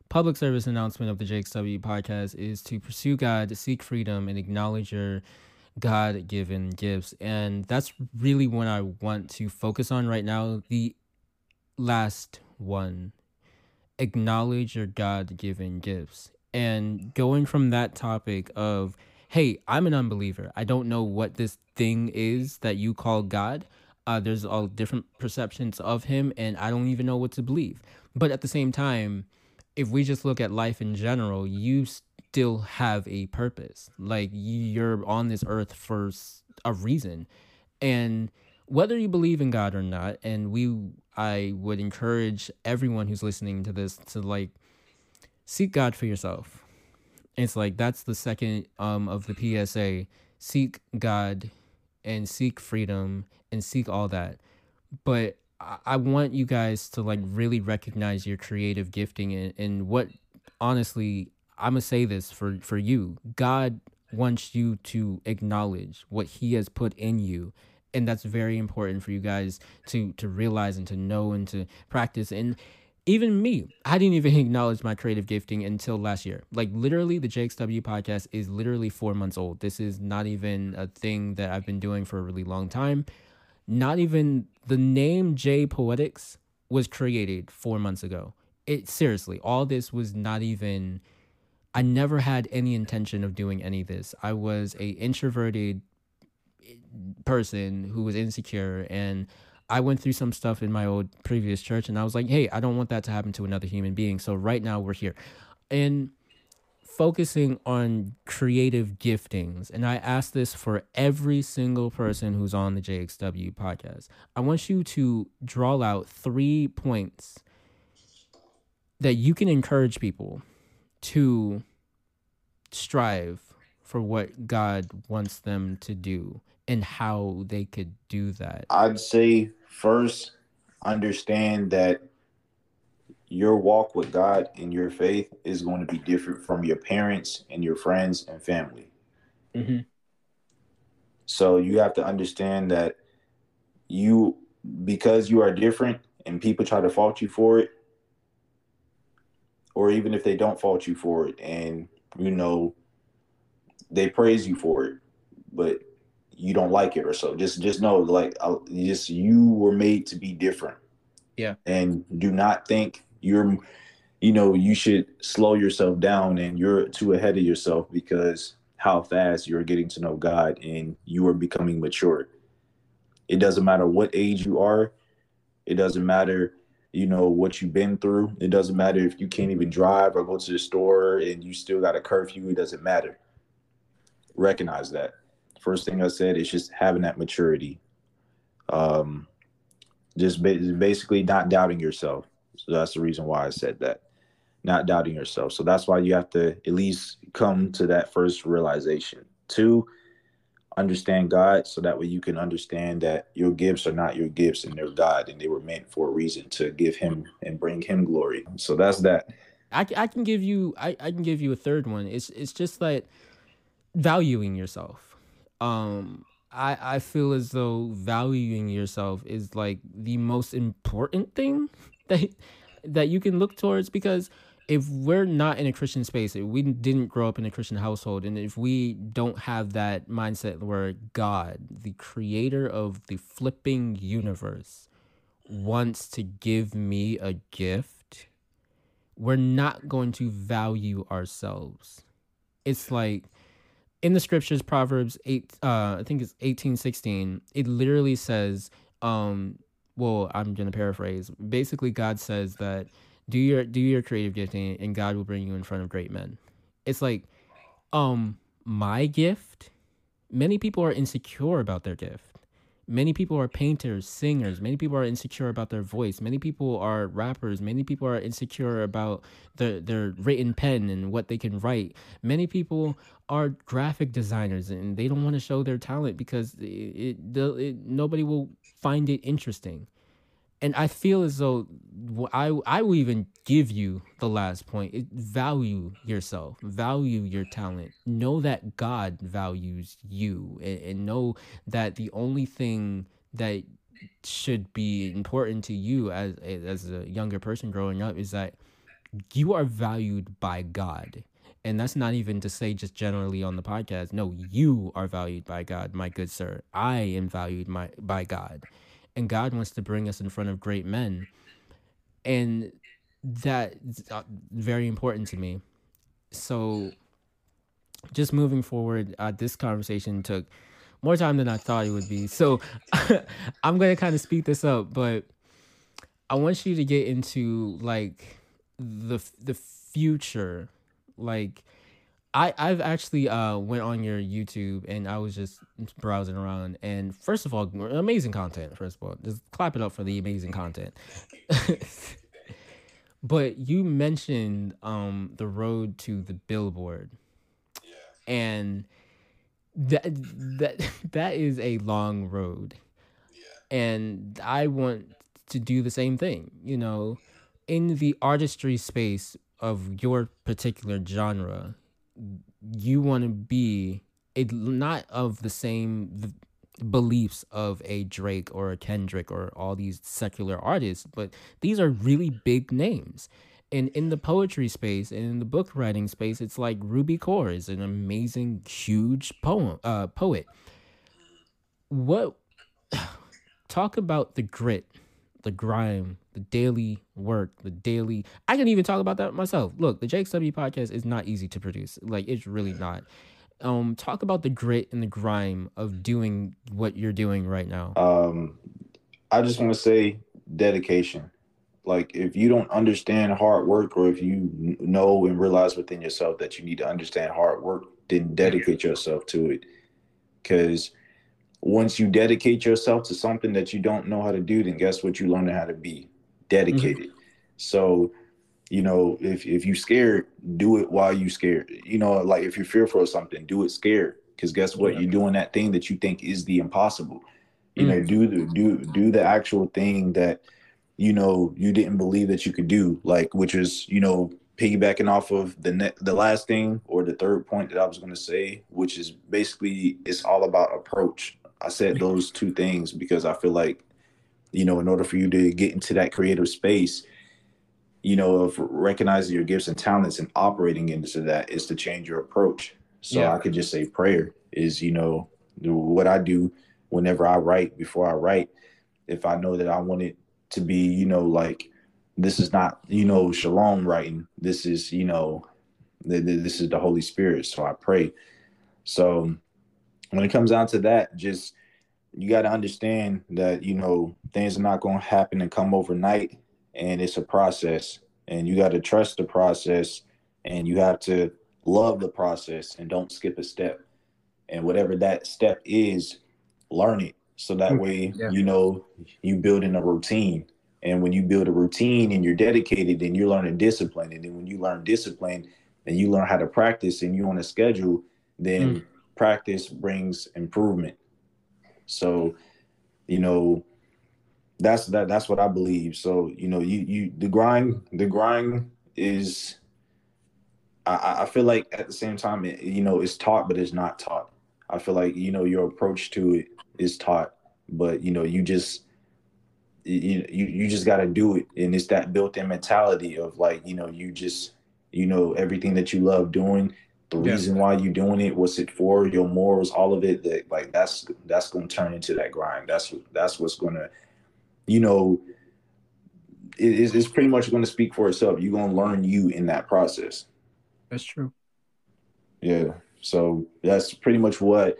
public service announcement of the JXW podcast is to pursue God, seek freedom, and acknowledge your God given gifts. And that's really what I want to focus on right now. The last one acknowledge your God given gifts. And going from that topic of, hey, I'm an unbeliever. I don't know what this thing is that you call God. Uh, there's all different perceptions of him, and I don't even know what to believe. But at the same time, if we just look at life in general, you still have a purpose. Like you're on this earth for a reason. And whether you believe in God or not, and we I would encourage everyone who's listening to this to like seek God for yourself. It's like that's the second um of the PSA. Seek God and seek freedom and seek all that. But I want you guys to like really recognize your creative gifting and, and what honestly I'm gonna say this for for you. God wants you to acknowledge what He has put in you, and that's very important for you guys to to realize and to know and to practice. And even me, I didn't even acknowledge my creative gifting until last year. Like literally, the JXW podcast is literally four months old. This is not even a thing that I've been doing for a really long time. Not even the name J Poetix was created four months ago. It seriously, all this was not even I never had any intention of doing any of this. I was a introverted person who was insecure and I went through some stuff in my old previous church and I was like, "Hey, I don't want that to happen to another human being." So right now we're here. And focusing on creative giftings, and I ask this for every single person who's on the JXW podcast. I want you to draw out 3 points that you can encourage people to strive for what God wants them to do and how they could do that? I'd say first understand that your walk with God and your faith is going to be different from your parents and your friends and family. Mm-hmm. So you have to understand that you, because you are different and people try to fault you for it, or even if they don't fault you for it and you know they praise you for it but you don't like it or so just just know like uh, just you were made to be different yeah and do not think you're you know, you should slow yourself down and you're too ahead of yourself because how fast you're getting to know God and you are becoming mature. It doesn't matter what age you are. It doesn't matter, you know, what you've been through. It doesn't matter if you can't even drive or go to the store and you still got a curfew. It doesn't matter. Recognize that. First thing I said is just having that maturity. Um, just basically not doubting yourself. So that's the reason why I said that. Not doubting yourself. So that's why you have to at least come to that first realization. Two, understand God so that way you can understand that your gifts are not your gifts and they're God and they were meant for a reason to give him and bring him glory. So that's that. I, I can give you I, I can give you a third one. It's it's just like valuing yourself. Um I I feel as though valuing yourself is like the most important thing that that you can look towards because if we're not in a Christian space, if we didn't grow up in a Christian household, and if we don't have that mindset where God, the creator of the flipping universe, wants to give me a gift, we're not going to value ourselves. It's like in the scriptures, Proverbs 8, uh, I think it's 18, 16, it literally says, um, well, I'm to paraphrase. Basically, God says that do your do your creative gifting and God will bring you in front of great men. It's like um my gift many people are insecure about their gift. Many people are painters, singers, many people are insecure about their voice. Many people are rappers, many people are insecure about their their written pen and what they can write. Many people are graphic designers and they don't want to show their talent because it, it, it nobody will find it interesting and I feel as though I I will even give you the last point. It, value yourself, value your talent. Know that God values you, and, and know that the only thing that should be important to you as as a younger person growing up is that you are valued by God. And that's not even to say just generally on the podcast. No, you are valued by God, my good sir. I am valued my, by God and God wants to bring us in front of great men. And that's uh, very important to me. So, just moving forward, uh, this conversation took more time than I thought it would be. So, I'm going to kind of speed this up, but I want you to get into like the the future, like I I've actually uh went on your YouTube and I was just browsing around and first of all amazing content first of all just clap it up for the amazing content. but you mentioned um the road to the billboard. Yeah. And that that that is a long road. Yeah. And I want to do the same thing, you know, in the artistry space of your particular genre you want to be it not of the same beliefs of a Drake or a Kendrick or all these secular artists, but these are really big names. And in the poetry space and in the book writing space, it's like Rupi Kaur is an amazing, huge poem uh, poet. What talk about the grit the grime, the daily work, the daily. I can even talk about that myself. Look, the JXW podcast is not easy to produce. Like it's really not. Um, talk about the grit and the grime of doing what you're doing right now. Um, I just want to say dedication. Like if you don't understand hard work, or if you know and realize within yourself that you need to understand hard work, then dedicate yourself to it. Because once you dedicate yourself to something that you don't know how to do, then guess what? You learn how to be dedicated. Mm-hmm. So, you know, if if you scared, do it while you scared. You know, like if you're fearful of something, do it scared. Because guess what? Yeah. You're doing that thing that you think is the impossible. You mm-hmm. know, mm. do the do do the actual thing that you know you didn't believe that you could do, like which is you know piggybacking off of the ne- the last thing or the third point that I was going to say, which is basically it's all about approach. I said those two things because I feel like, you know, in order for you to get into that creative space, you know, of recognizing your gifts and talents and operating into that is to change your approach. So yeah. I could just say prayer is, you know, what I do whenever I write, before I write, if I know that I want it to be, you know, like this is not you know Shiloam writing this is you know this is the holy spirit so i pray so when it comes down to that just you got to understand that you know things are not going to happen and come overnight and it's a process and you got to trust the process and you have to love the process and don't skip a step and whatever that step is learn it so that mm, way yeah. you know you build in a routine and when you build a routine and you're dedicated, then you're learning discipline. And then when you learn discipline and you learn how to practice and you're on a schedule, then mm. practice brings improvement. So, you know, that's that that's what I believe. So, you know, you you the grind, the grind is I, I feel like at the same time, it, you know, it's taught, but it's not taught. I feel like, you know, your approach to it is taught, but you know, you just you you, you just got to do it and it's that built-in mentality of like you know you just you know everything that you love doing the yeah. reason why you're doing it what's it for your morals all of it that like that's that's going to turn into that grind. That's that's what's going to you know it, it's pretty much going to speak for itself. You're going to learn you in that process. That's true. Yeah. So that's pretty much what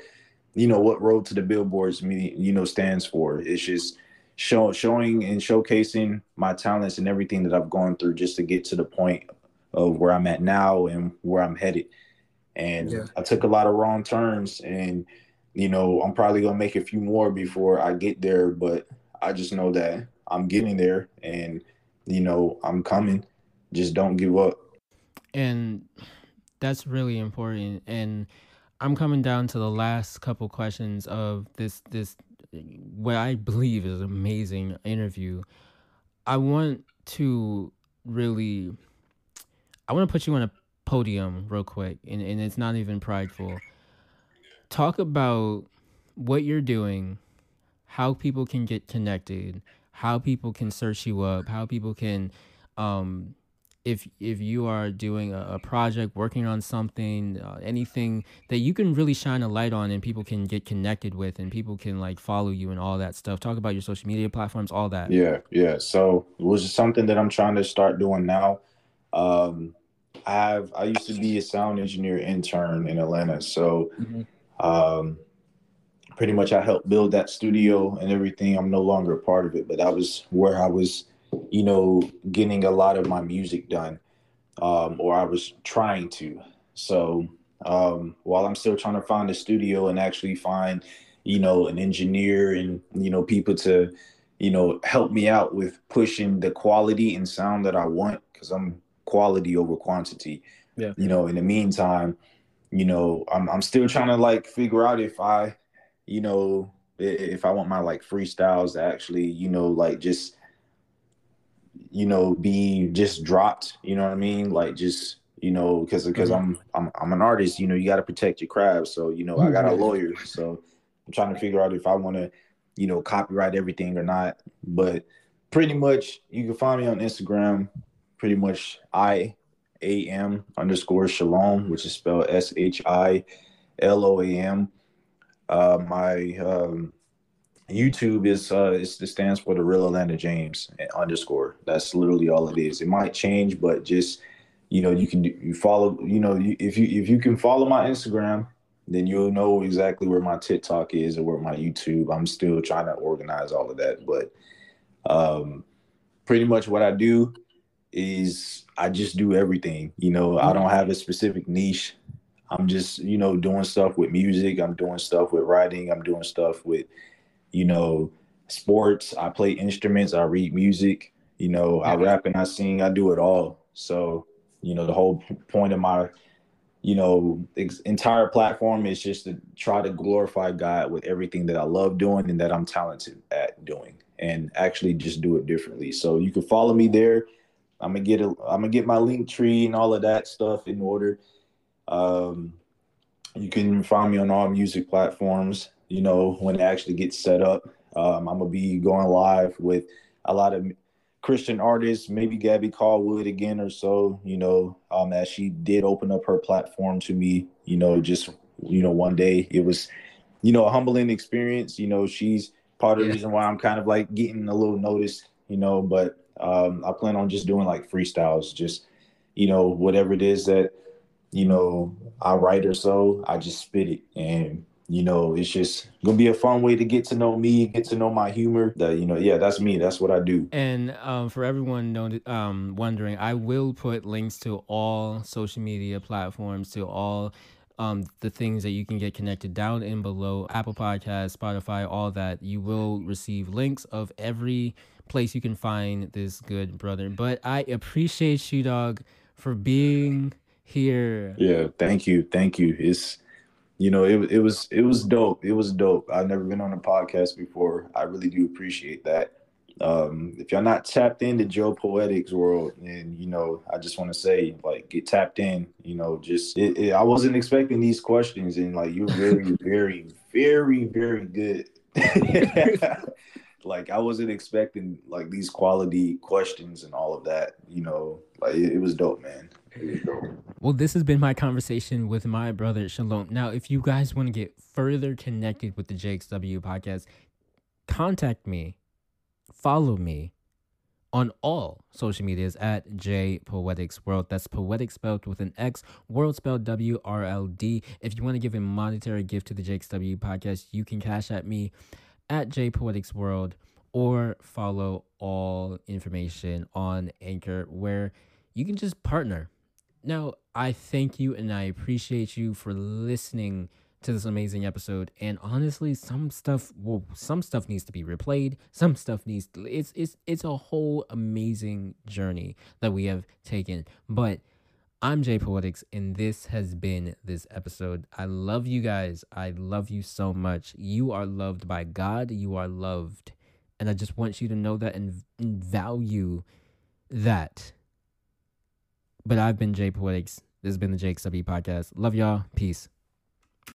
you know what road to the billboards you know stands for. It's just show, showing and showcasing my talents and everything that I've gone through just to get to the point of where I'm at now and where I'm headed. And yeah. I took a lot of wrong turns and you know, I'm probably going to make a few more before I get there, but I just know that I'm getting there and you know, I'm coming. Just don't give up. And that's really important and I'm coming down to the last couple questions of this this what I believe is an amazing interview. I want to really, I want to put you on a podium real quick, and, and it's not even prideful. Talk about what you're doing, how people can get connected, how people can search you up, how people can um, if if you are doing a, a project, working on something, uh, anything that you can really shine a light on, and people can get connected with, and people can like follow you and all that stuff. Talk about your social media platforms, all that. Yeah, yeah. So it was something that I'm trying to start doing now. Um, I have I used to be a sound engineer intern in Atlanta, so mm-hmm. um, pretty much I helped build that studio and everything. I'm no longer a part of it, but that was where I was you know, getting a lot of my music done, um, or I was trying to. So um, while I'm still trying to find a studio and actually find, you know, an engineer and you know people to, you know, help me out with pushing the quality and sound that I want, because I'm quality over quantity. Yeah. You know, in the meantime, you know, I'm I'm still trying to like figure out if I, you know, if I want my like freestyles to actually, you know, like just you know, be just dropped. You know what I mean? Like just you know, because because mm-hmm. I'm I'm I'm an artist. You know, you got to protect your craft. So you know, I got a mm-hmm. lawyer. So I'm trying to figure out if I want to, you know, copyright everything or not. But pretty much, you can find me on Instagram. Pretty much, I a m underscore Shiloam, which is spelled S H I L O A M. Uh, my um, YouTube is uh it stands for the real Atlanta James underscore. That's literally all it is. It might change, but just you know you can you follow you know you, if you if you can follow my Instagram, then you'll know exactly where my TikTok is or where my YouTube. I'm still trying to organize all of that, but um, pretty much what I do is I just do everything. You know, I don't have a specific niche. I'm just you know doing stuff with music. I'm doing stuff with writing. I'm doing stuff with you know, sports. I play instruments. I read music. You know, I rap and I sing. I do it all. So, you know, the whole point of my, you know, ex- entire platform is just to try to glorify God with everything that I love doing and that I'm talented at doing, and actually just do it differently. So you can follow me there. I'm gonna get a, I'm gonna get my Linktree and all of that stuff in order. Um, you can find me on all music platforms you know, when it actually gets set up. Um, I'm gonna be going live with a lot of Christian artists, maybe Gabby Callwood again or so, you know, um, as she did open up her platform to me, you know, just, you know, one day it was, you know, a humbling experience. You know, she's part of the reason why I'm kind of like getting a little notice, you know, but Um, I plan on just doing like freestyles, just you know whatever it is that you know I write or so, I just spit it, and you know it's just gonna be a fun way to get to know me, get to know my humor. That you know, yeah, that's me. That's what I do. And um, for everyone know, um, wondering, I will put links to all social media platforms, to all um, the things that you can get connected down in below Apple Podcasts, Spotify, all that. You will receive links of every place you can find this good brother. But I appreciate you, dog, for being here. Yeah, thank you, thank you. It's you know it it was it was dope. It was dope. I've never been on a podcast before. I really do appreciate that. Um, if y'all not tapped into J Poetix world, and you know, I just want to say, like, get tapped in. You know, just it, it, I wasn't expecting these questions, and like, you're very, very, very, very good. like, I wasn't expecting like these quality questions and all of that. You know, like it, it was dope, man. Well, this has been my conversation with my brother Shiloam. Now, if you guys want to get further connected with the JXW podcast, contact me follow me on all social medias at J Poetix World. That's poetic spelled with an X, world spelled W R L D. If you want to give a monetary gift to the JXW podcast, you can cash at me at J Poetix World or follow all information on Anchor where you can just partner. Now, I thank you and I appreciate you for listening to this amazing episode. And honestly, some stuff well, some stuff needs to be replayed. Some stuff needs to, it's it's it's a whole amazing journey that we have taken. But I'm J Poetix, and this has been this episode. I love you guys. I love you so much. You are loved by God. You are loved. And I just want you to know that and, and value that. But I've been J Poetix. This has been the JXW Podcast. Love y'all. Peace.